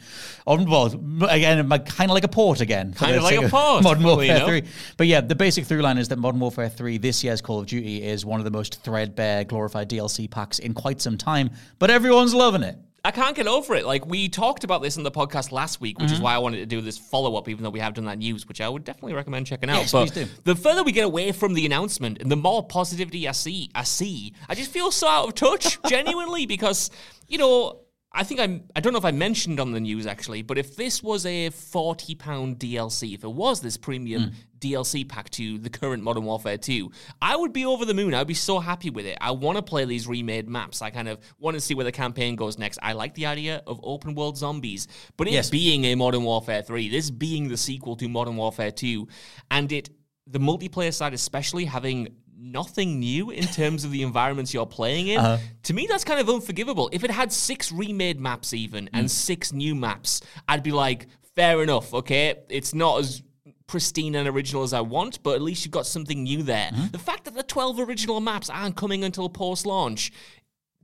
On, well, again, kind of like a port again. Kind of like a port, Modern Warfare know. 3. But yeah, the basic through line is that Modern Warfare 3, this year's Call of Duty, is one of the most threadbare, glorified DLC packs in quite some time, but everyone's loving it. I can't get over it. Like we talked about this in the podcast last week, which is Mm-hmm. why I wanted to do this follow up, even though we have done that news, which I would definitely recommend checking out. Yes, but please do. the further we get away from the announcement and the more positivity I see, I see, I just feel so out of touch, genuinely, because you know. I think I'm. I don't know if I mentioned on the news actually, but if this was a forty pound DLC, if it was this premium Hmm. DLC pack to the current Modern Warfare 2, I would be over the moon. I'd be so happy with it. I want to play these remade maps. I kind of want to see where the campaign goes next. I like the idea of open world zombies, but it Yes. being a Modern Warfare 3, this being the sequel to Modern Warfare 2, and it the multiplayer side especially having nothing new in terms of the environments you're playing in. To me, that's kind of unforgivable. If it had six remade maps, even and six new maps, I'd be like, fair enough. Okay, it's not as pristine and original as I want, but at least you've got something new there. The fact that the 12 original maps aren't coming until post launch,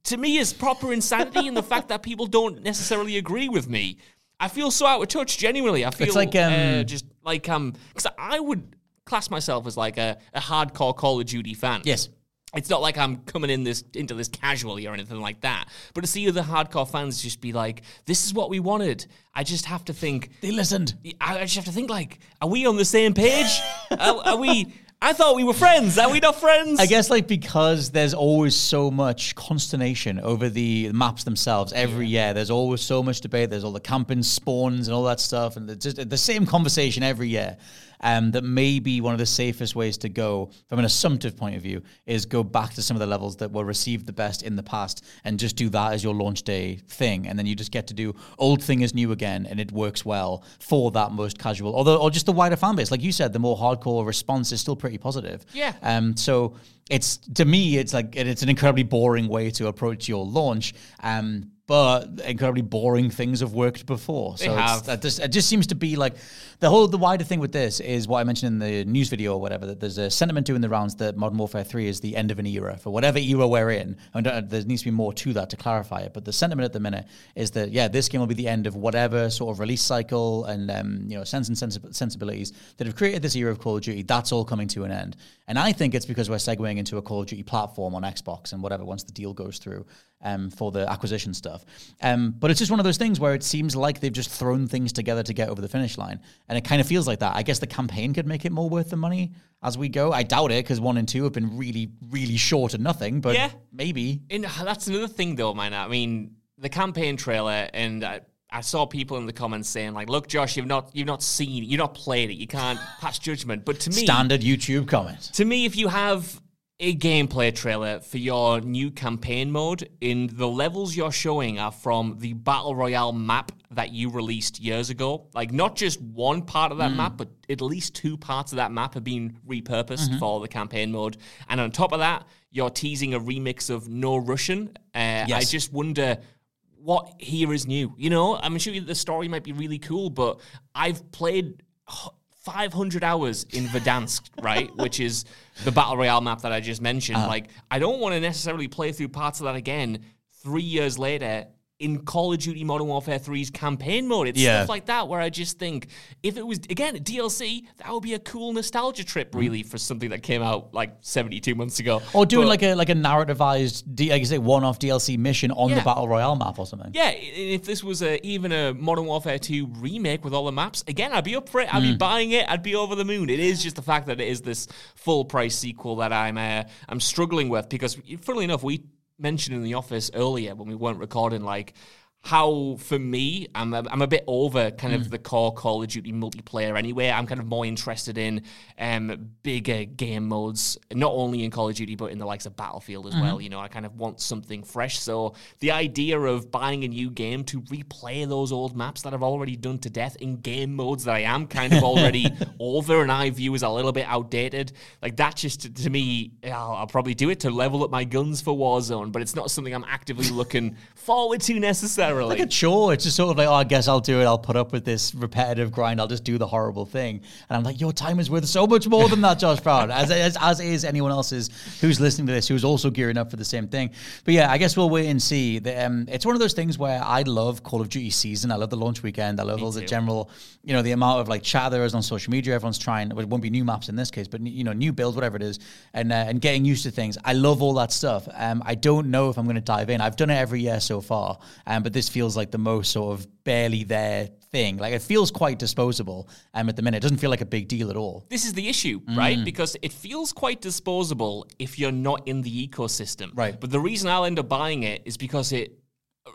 to me, is proper insanity, and the fact that people don't necessarily agree with me. I feel so out of touch, genuinely. I feel like, um, uh, just like, um, because I would class myself as like a, a hardcore Call of Duty fan. Yes. It's not like I'm coming in this into this casually or anything like that. But to see other hardcore fans just be like, "This is what we wanted," I just have to think. They listened. I I just have to think like, are we on the same page? are, are we? I thought we were friends. Are we not friends? I guess like because there's always so much consternation over the maps themselves every year. There's always so much debate. There's all the camping spawns and all that stuff, and it's just the same conversation every year. Um, that maybe one of the safest ways to go from an assumptive point of view is go back to some of the levels that were received the best in the past and just do that as your launch day thing, and then you just get to do old thing is new again, and it works well for that most casual, although or just the wider fan base. Like you said, the more hardcore response is still pretty positive. Yeah. Um, so it's to me, it's like it's an incredibly boring way to approach your launch. Um, but incredibly boring things have worked before. So They have. that just, it just seems to be like the whole the wider thing with this is what I mentioned in the news video or whatever that there's a sentiment doing the rounds that Modern Warfare 3 is the end of an era for whatever era we're in. And uh, there needs to be more to that to clarify it. But the sentiment at the minute is that yeah, this game will be the end of whatever sort of release cycle and um, you know sense and sensi- sensibilities that have created this era of Call of Duty. That's all coming to an end. And I think it's because we're segueing into a Call of Duty platform on Xbox and whatever once the deal goes through um, for the acquisition stuff. Um, but it's just one of those things where it seems like they've just thrown things together to get over the finish line. And it kind of feels like that. I guess the campaign could make it more worth the money as we go. I doubt it because one and two have been really, really short and nothing, but Yeah. maybe. And that's another thing, though, man. I mean, the campaign trailer, and I, I saw people in the comments saying, like, "Look, Josh, you've not, you've not seen, you've not played it. You can't pass judgment." But to me, Standard YouTube comment. to me, if you have a gameplay trailer for your new campaign mode, in the levels you're showing are from the battle royale map that you released years ago. Like not just one part of that map, but at least two parts of that map have been repurposed for the campaign mode. And on top of that, you're teasing a remix of No Russian. Uh, I just wonder what here is new. You know, I'm sure the story might be really cool, but I've played 500 hours in Verdansk, right? Which is the battle royale map that I just mentioned. Uh-huh. Like, I don't want to necessarily play through parts of that again three years later. In Call of Duty Modern Warfare 3's campaign mode, it's Yeah. stuff like that where I just think if it was again DLC, that would be a cool nostalgia trip, really, for something that came out like 72 months ago. Or doing But- like a like a narrativized, like you say, one-off DLC mission on the battle royale map or something. Yeah, if this was a, even a Modern Warfare 2 remake with all the maps, again, I'd be up for it. I'd be buying it. I'd be over the moon. It is just the fact that it is this full price sequel that I'm uh, I'm struggling with because, funnily enough, we mentioned in the office earlier when we weren't recording, like how for me I'm a, I'm a bit over kind of the core Call of Duty multiplayer anyway. I'm kind of more interested in um, bigger game modes, not only in Call of Duty but in the likes of Battlefield as well. You know, I kind of want something fresh. So the idea of buying a new game to replay those old maps that I've already done to death in game modes that I am kind of already over and I view as a little bit outdated, like that just to me, I'll, I'll probably do it to level up my guns for Warzone, but it's not something I'm actively looking forward to necessarily. Like a chore. It's just sort of like, oh, I guess I'll do it. I'll put up with this repetitive grind. I'll just do the horrible thing. And I'm like, your time is worth so much more than that, Josh Brown, as, as, as is anyone else's who's listening to this, who's also gearing up for the same thing. But yeah, I guess we'll wait and see. The, um, it's one of those things where I love Call of Duty season. I love the launch weekend. I love all the too. general, you know, the amount of like chat there is on social media. Everyone's trying, it won't be new maps in this case, but you know, new builds, whatever it is, and uh, and getting used to things. I love all that stuff. Um, I don't know if I'm going to dive in. I've done it every year so far, um, but this feels like the most sort of barely there thing. Like it feels quite disposable. Um, at the minute, it doesn't feel like a big deal at all. this is the issue, Mm. right? Because it feels quite disposable if you're not in the ecosystem. Right. But the reason I'll end up buying it is because it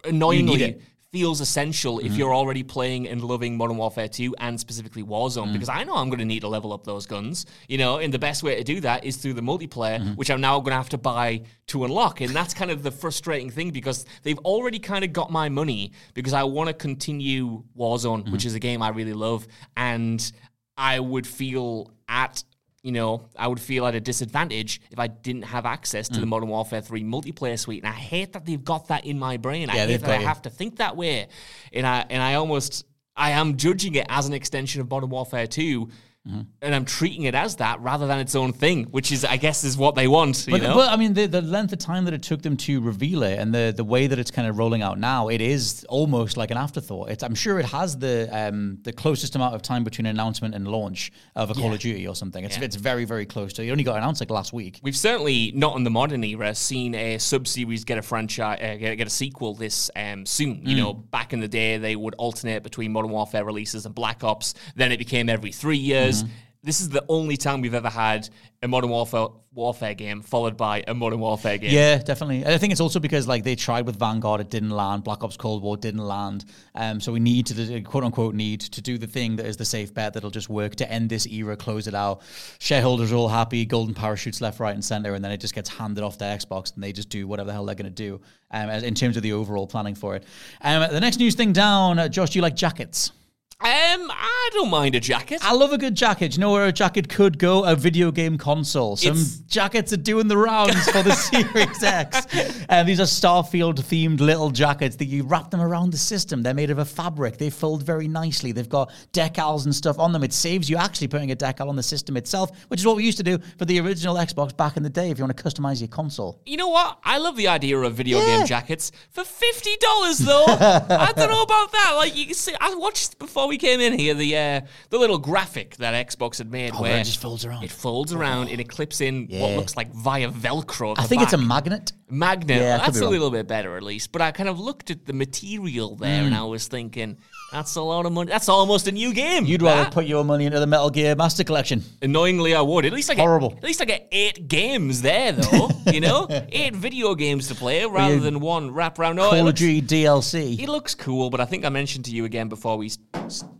annoyingly. Feels essential if mm-hmm. you're already playing and loving Modern Warfare 2 and specifically Warzone. Because mm. I know I'm going to need to level up those guns, you know, and the best way to do that is through the multiplayer, mm-hmm. which I'm now going to have to buy to unlock. And that's kind of the frustrating thing because they've already kind of got my money because I want to continue Warzone, which mm-hmm. is a game I really love. And I would feel at you know, I would feel at a disadvantage if I didn't have access Mm. to the Modern Warfare 3 multiplayer suite. And I hate that they've got that in my brain. I hate that I have to think that way. And I and I almost I am judging it as an extension of Modern Warfare 2. Mm-hmm. And I'm treating it as that rather than its own thing, which is, I guess, is what they want. But, you know? but I mean, the, the length of time that it took them to reveal it and the, the way that it's kind of rolling out now, it is almost like an afterthought. It's, I'm sure it has the um, the closest amount of time between announcement and launch of a Call of Duty or something. It's, Yeah. it's very, very close to. It only got announced like last week. We've certainly not in the modern era seen a sub series get a franchise, uh, get, get a sequel this um, soon. You Mm. know, back in the day, they would alternate between Modern Warfare releases and Black Ops. Then it became every three years. Mm-hmm. This is the only time we've ever had a Modern Warfare Warfare game followed by a Modern Warfare game. Yeah, definitely. And I think it's also because like they tried with Vanguard, it didn't land. Black Ops Cold War didn't land. Um, so we need to quote unquote need to do the thing that is the safe bet that'll just work to end this era, close it out. Shareholders are all happy, golden parachutes left, right, and center, and then it just gets handed off to Xbox, and they just do whatever the hell they're going to do. Um, in terms of the overall planning for it. Um, the next news thing down, Josh, do you like jackets? Um, I don't mind a jacket. I love a good jacket. You know where a jacket could go? A video game console. Some It's- jackets are doing the rounds for the Series X. And these are Starfield themed little jackets that you wrap them around the system. They're made of a fabric. They fold very nicely. They've got decals and stuff on them. It saves you actually putting a decal on the system itself, which is what we used to do for the original Xbox back in the day if you want to customize your console. You know what? I love the idea of video Yeah. game jackets for fifty dollars, though. I don't know about that. Like you can see, I watched before we came in here the uh, the little graphic that Xbox had made Oh, where it just folds around. It folds around and it clips in what looks like via Velcro. I think it's a magnet. magnet. Yeah, that's a little bit better, at least. But I kind of looked at the material there, Mm. and I was thinking, that's a lot of money. That's almost a new game. You'd rather that. put your money into the Metal Gear Master Collection. Annoyingly, I would. At least I get Horrible. At least I get eight games there, though. you know, eight video games to play rather than one wrap around. No, it Call of Duty DLC. it looks cool, but I think I mentioned to you again before we.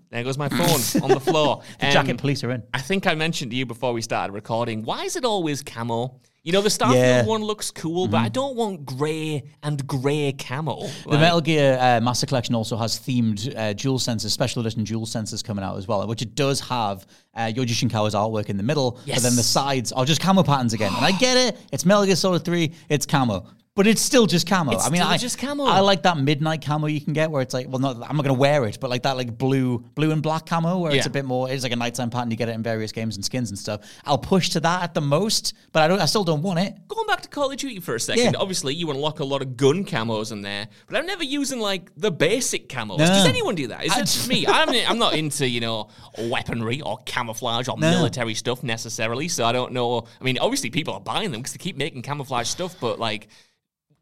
There goes my phone on the floor. The Um, jacket police are in. I think I mentioned to you before we started recording. Why is it always camo? You know, the Starfield Yeah. One looks cool, but I don't want grey and grey camo. The Like- Metal Gear uh, Master Collection also has themed uh, DualSenses, special edition DualSenses coming out as well, which it does have uh, Yoji Shinkawa's artwork in the middle, Yes. but then the sides are just camo patterns again. And I get it, it's Metal Gear Solid 3, it's camo. But it's still just camo. It's I mean, still I just camo. I like that midnight camo you can get where it's like, well, not I'm not gonna wear it, but like that like blue, blue and black camo where it's Yeah. a bit more. It's like a nighttime pattern. You get it in various games and skins and stuff. I'll push to that at the most, but I don't. I still don't want it. Going back to Call of Duty for a second, Yeah. obviously you unlock a lot of gun camos in there, but I'm never using like the basic camos. Does anyone do that? Is it just me? I'm, I'm not into you know weaponry or camouflage or military stuff necessarily, so I don't know. I mean, obviously people are buying them because they keep making camouflage stuff, but like.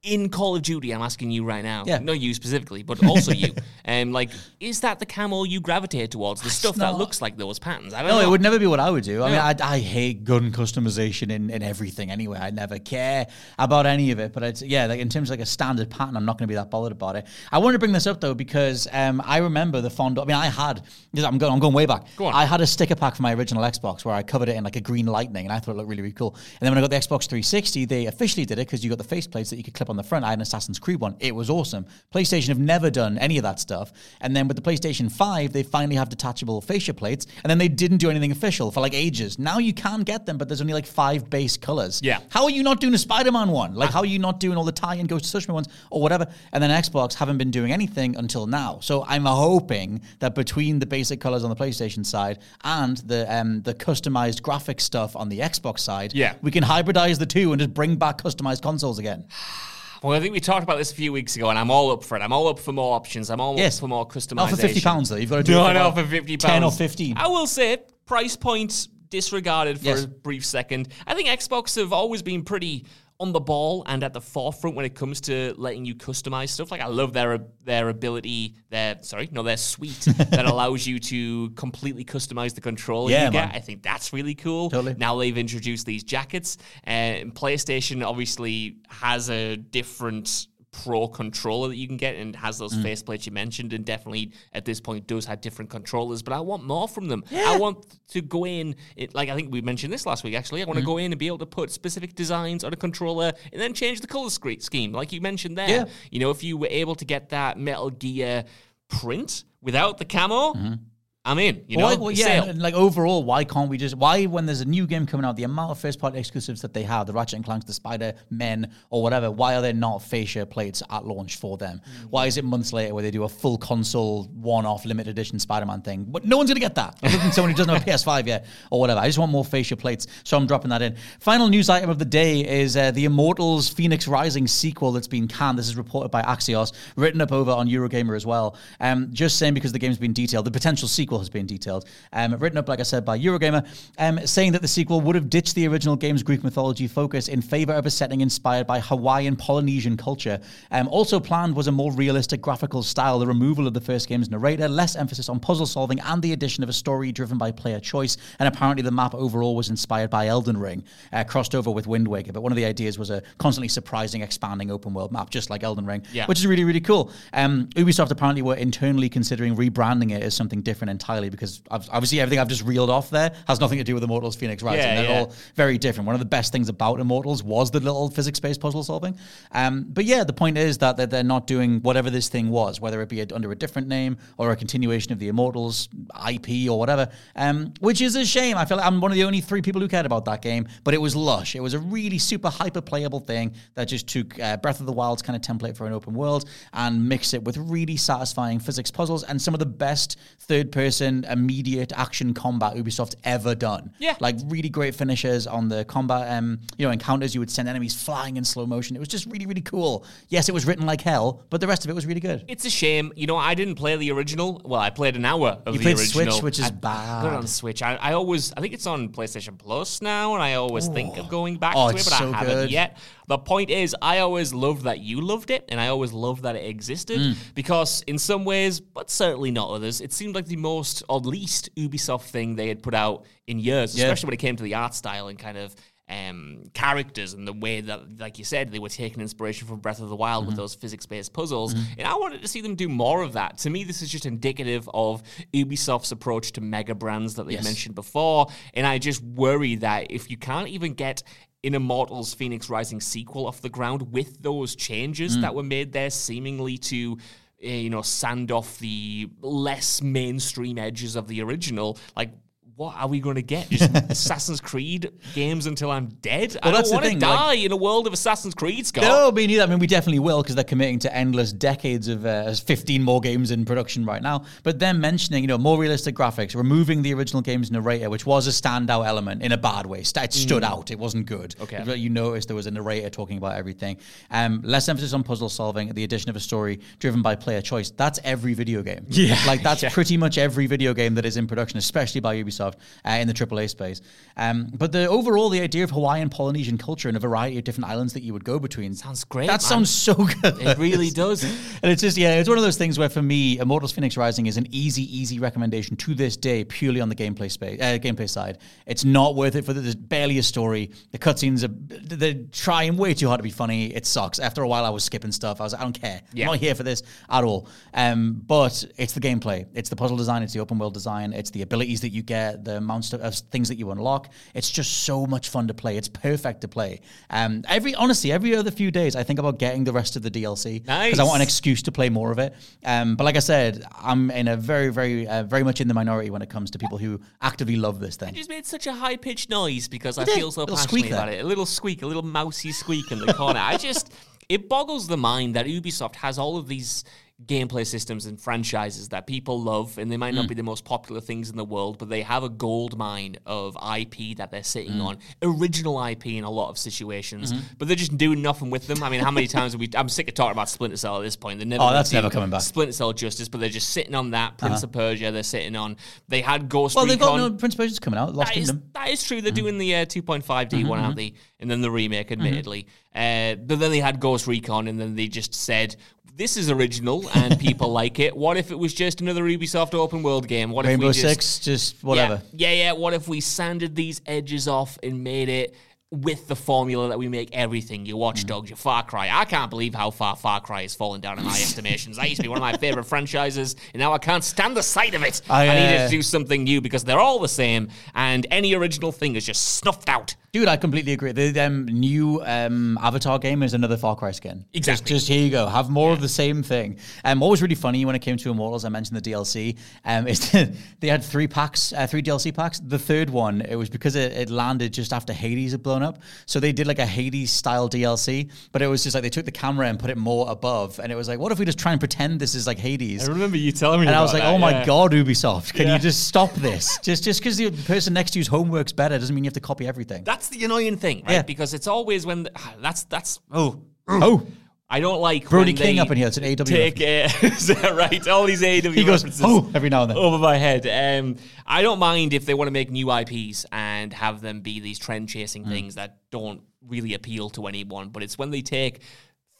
In Call of Duty, I'm asking you right now. Yeah. Not you specifically, but also you. Um, like, is that the camo you gravitate towards? The stuff that looks like those patterns? I don't No, know. it would never be what I would do. I mean, I, I hate gun customization in, in everything anyway. I never care about any of it. But it's, yeah, like in terms of like a standard pattern, I'm not going to be that bothered about it. I want to bring this up though because um, I remember the fond. I mean, I had. I'm going. I'm going way back. Go on. I had a sticker pack for my original Xbox where I covered it in like a green lightning, and I thought it looked really, really cool. And then when I got the Xbox 360, they officially did it because you got the face plates that you could clip on the front. I had an Assassin's Creed one. It was awesome. PlayStation have never done any of that stuff. And then with the PlayStation 5, they finally have detachable fascia plates. And then they didn't do anything official for like ages. Now you can get them, but there's only like five base colors. Yeah. How are you not doing a Spider Man one? Like, how are you not doing all the tie in Ghost of Tsushima ones or whatever? And then Xbox haven't been doing anything until now. So I'm hoping that between the basic colors on the PlayStation side and the um, the customized graphic stuff on the Xbox side, Yeah. we can hybridize the two and just bring back customized consoles again. Well, I think we talked about this a few weeks ago, and I'm all up for it. I'm all up for more options. I'm all Yes. up for more customization. Not for fifty pounds though. You've got to do No, it for for fifty pounds, 10 or fifteen. I will say, price point disregarded for Yes. a brief second. I think Xbox have always been pretty on the ball and at the forefront when it comes to letting you customize stuff. Like I love their their ability, their sorry, no, their suite that allows you to completely customize the controller Yeah, you get. man. I think that's really cool. Totally. Now they've introduced these jackets, and PlayStation obviously has a different pro controller that you can get and has those Mm. faceplates you mentioned and definitely at this point does have different controllers but i want more from them i want to go in it, like i think we mentioned this last week actually i want to go in and be able to put specific designs on a controller and then change the color scheme like you mentioned there Yeah. you know if you were able to get that metal gear print without the camo Mm-hmm. I'm in. You know, Why, well, yeah, and, like overall, why can't we just why when there's a new game coming out, the amount of first party exclusives that they have, the Ratchet and Clanks, the Spider Men, or whatever, why are there not fascia plates at launch for them? Mm. Why is it months later where they do a full console one off limited edition Spider Man thing? But no one's gonna get that. Someone who doesn't have a PS5 yet or whatever. I just want more fascia plates, so I'm dropping that in. Final news item of the day is uh, the Immortals Phoenix Rising sequel that's been canned. This is reported by Axios, written up over on Eurogamer as well. Um, just saying because the game's been detailed, the potential sequel has been detailed. Um, written up, like I said, by Eurogamer, um, saying that the sequel would have ditched the original game's Greek mythology focus in favor of a setting inspired by Hawaiian Polynesian culture. Um, also planned was a more realistic graphical style, the removal of the first game's narrator, less emphasis on puzzle solving, and the addition of a story driven by player choice. And apparently, the map overall was inspired by Elden Ring, uh, crossed over with Wind Waker. But one of the ideas was a constantly surprising, expanding open world map, just like Elden Ring, Yeah. which is really, really cool. Um, Ubisoft apparently were internally considering rebranding it as something different entirely because ob- obviously everything I've just reeled off there has nothing to do with Immortals Phoenix Rising. Yeah, They're yeah. all very different. One of the best things about Immortals was the little physics-based puzzle solving. Um, but yeah, the point is that they're, they're not doing whatever this thing was, whether it be under a different name or a continuation of the Immortals IP or whatever, um, which is a shame. I feel like I'm one of the only three people who cared about that game, but it was lush. It was a really super hyper playable thing that just took uh, Breath of the Wild's kind of template for an open world and mixed it with really satisfying physics puzzles and some of the best third person immediate action combat Ubisoft's ever done. Yeah. Like really great finishes on the combat um, you know, encounters. You would send enemies flying in slow motion. It was just really, really cool. Yes, it was written like hell, but the rest of it was really good. It's a shame. You know, I didn't play the original. Well, I played an hour of You the played original. Switch, which is I bad. Put it on Switch. I, I always, I think it's on PlayStation Plus now, and I always think of going back Oh, to it, but so I haven't good. yet. The point is, I always loved that you loved it, and I always loved that it existed Mm. because, in some ways, but certainly not others, it seemed like the most, or least Ubisoft thing they had put out in years, Yeah. especially when it came to the art style and kind of um, characters and the way that, like you said, they were taking inspiration from Breath of the Wild Mm-hmm. with those physics-based puzzles. And I wanted to see them do more of that. To me, this is just indicative of Ubisoft's approach to mega brands that they've Yes. mentioned before. And I just worry that if you can't even get an Immortals Phoenix Rising sequel off the ground with those changes Mm. that were made there, seemingly to. uh, You know, sand off the less mainstream edges of the original. Like, what are we going to get? Just Assassin's Creed games until I'm dead? I Well, that's don't want to thing, like- die in a world of Assassin's Creed, Scott. No, me neither. I mean, we definitely will because they're committing to endless decades of uh, 15 more games in production right now. But them mentioning, you know, more realistic graphics, removing the original game's narrator, which was a standout element in a bad way. It stood out. It wasn't good. Mm. Okay. You noticed there was a narrator talking about everything. Um, less emphasis on puzzle solving, the addition of a story driven by player choice. That's every video game. Yeah. Like, that's pretty much every video game that is in production, especially by Ubisoft uh, in the AAA space. Um, but the overall, the idea of Hawaiian Polynesian culture and a variety of different islands that you would go between Sounds great, That man. sounds so good. It really does. And it's just yeah, it's one of those things where for me, Immortals: Phoenix Rising is an easy, easy recommendation to this day, purely on the gameplay space, uh, gameplay side. It's not worth it for the, there's barely a story. The cutscenes are they're trying way too hard to be funny. It sucks. After a while, I was skipping stuff. I was like, I don't care. Yeah. I'm not here for this at all. Um, but it's the gameplay. It's the puzzle design. It's the open world design. It's the abilities that you get. The amounts of, of things that you unlock. It's just so much fun to play. It's perfect to play. Um, every honestly, every other few days, I think about getting the rest of the DLC because I want an excuse to play more of it. Um, but like I said, I'm in a very, very, uh, very much in the minority when it comes to people who actively love this I thing. just made such a high pitched noise because I did. feel so passionately about it. A little squeak, a little mousy squeak in the corner. I just, it boggles the mind that Ubisoft has all of these gameplay systems and franchises that people love, and they might Mm. not be the most popular things in the world, but they have a gold mine of IP that they're sitting Mm. on, original IP in a lot of situations, Mm-hmm. but they're just doing nothing with them. I mean, how many times have we? I'm sick of talking about Splinter Cell at this point. They're never Oh, that's never coming back. Splinter Cell justice, but they're just sitting on that. Prince of Persia, they're sitting on. They had Ghost Well, they've got no Prince of Persia's coming out. Lost That is, Kingdom. that is true. They're doing the uh, 2.5D Mm-hmm, one, aren't they? And then the remake, admittedly. Uh, but then they had Ghost Recon, and then they just said, "This is original, and people like it. What if it was just another Ubisoft open world game? What Rainbow if we just, Six, just whatever. Yeah, yeah, yeah. What if we sanded these edges off and made it?" With the formula that we make everything, your Watch Dogs, your Far Cry. I can't believe how far Far Cry has fallen down in my estimations. That used to be one of my favorite franchises, and now I can't stand the sight of it. I, I, needed uh, to do something new because they're all the same, and any original thing is just snuffed out. Dude, I completely agree. The um, new um, Avatar game is another Far Cry skin. Exactly. Just, just here you go. Have more of the same thing. Um, what was really funny when it came to Immortals, I mentioned the DLC, um, is they had three packs, uh, three DLC packs. The third one, it was because it, it landed just after Hades had blown up. So they did like a Hades style DLC, but it was just like they took the camera and put it more above. And it was like, what if we just try and pretend this is like Hades? I remember you telling me and I was like, that, "Oh my yeah. god, Ubisoft! Can you just stop this? just just because the person next to you's homework's better doesn't mean you have to copy everything." That's the annoying thing, right? Yeah. Because it's always when the, ah, that's that's oh oh, oh. I don't like Brody King up in here. It's an AW. Take uh, is that right? All these AW He goes, "Oh," every now and then. over my head. Um, I don't mind if they want to make new IPs and have them be these trend chasing Mm. things that don't really appeal to anyone. But it's when they take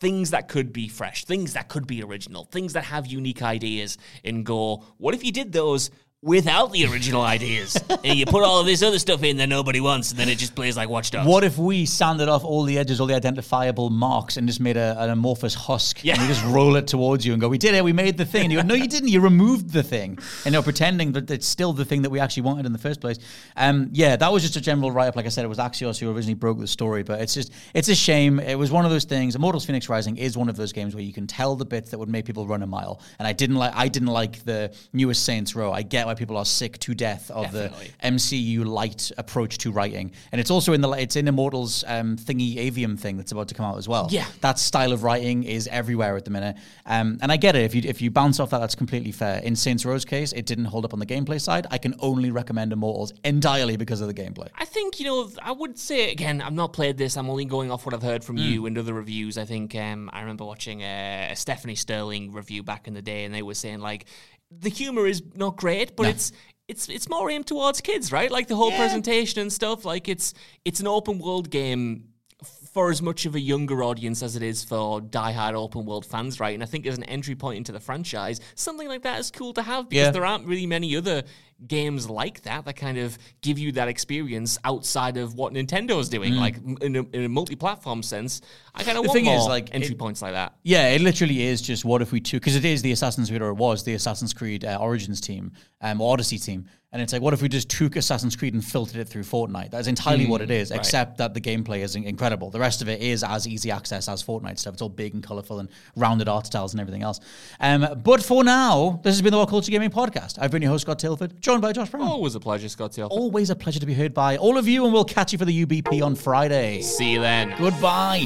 things that could be fresh, things that could be original, things that have unique ideas, and go, what if you did those? Without the original ideas, and you put all of this other stuff in that nobody wants, and then it just plays like Watch Dogs. What if we sanded off all the edges, all the identifiable marks, and just made a, an amorphous husk? Yeah. And we just roll it towards you and go, "We did it. We made the thing." And you go, "No, you didn't. You removed the thing." And you're pretending that it's still the thing that we actually wanted in the first place. Um, yeah, that was just a general write up. Like I said, it was Axios who originally broke the story, but it's just it's a shame. It was one of those things. Immortals: Phoenix Rising is one of those games where you can tell the bits that would make people run a mile. And I didn't like I didn't like the newest Saints Row. I get why people are sick to death of Definitely. the MCU light approach to writing, and it's also in the it's in Immortals um, thingy Aveum thing that's about to come out as well. Yeah. that style of writing is everywhere at the minute, um, and I get it. If you if you bounce off that, that's completely fair. In Saints Row's case, it didn't hold up on the gameplay side. I can only recommend Immortals entirely because of the gameplay. I think you know. I would say again. I've not played this. I'm only going off what I've heard from you and other reviews. I think um, I remember watching a Stephanie Sterling review back in the day, and they were saying like the humor is not great, but it's it's it's more aimed towards kids, right? Like the whole presentation and stuff. Like it's it's an open world game for as much of a younger audience as it is for diehard open world fans, right? And I think as an entry point into the franchise, something like that is cool to have because Yeah. there aren't really many other games like that that kind of give you that experience outside of what Nintendo's doing. Like in a, in a multi-platform sense, I kind of want thing more is, like, entry it- points like that. Yeah, it literally is just what if we took because it is the Assassin's Creed or it was the Assassin's Creed uh, Origins team, um, Odyssey team, and it's like what if we just took Assassin's Creed and filtered it through Fortnite? That's entirely what it is, except that the gameplay is incredible. The rest of it is as easy access as Fortnite stuff. It's all big and colorful and rounded art styles and everything else. Um, but for now, this has been the WhatCulture Gaming Podcast. I've been your host Scott Tailford, joined by Josh Brown. Always a pleasure, Scott. Always a pleasure to be heard by all of you, and we'll catch you for the UBP on Friday. See you then. Goodbye.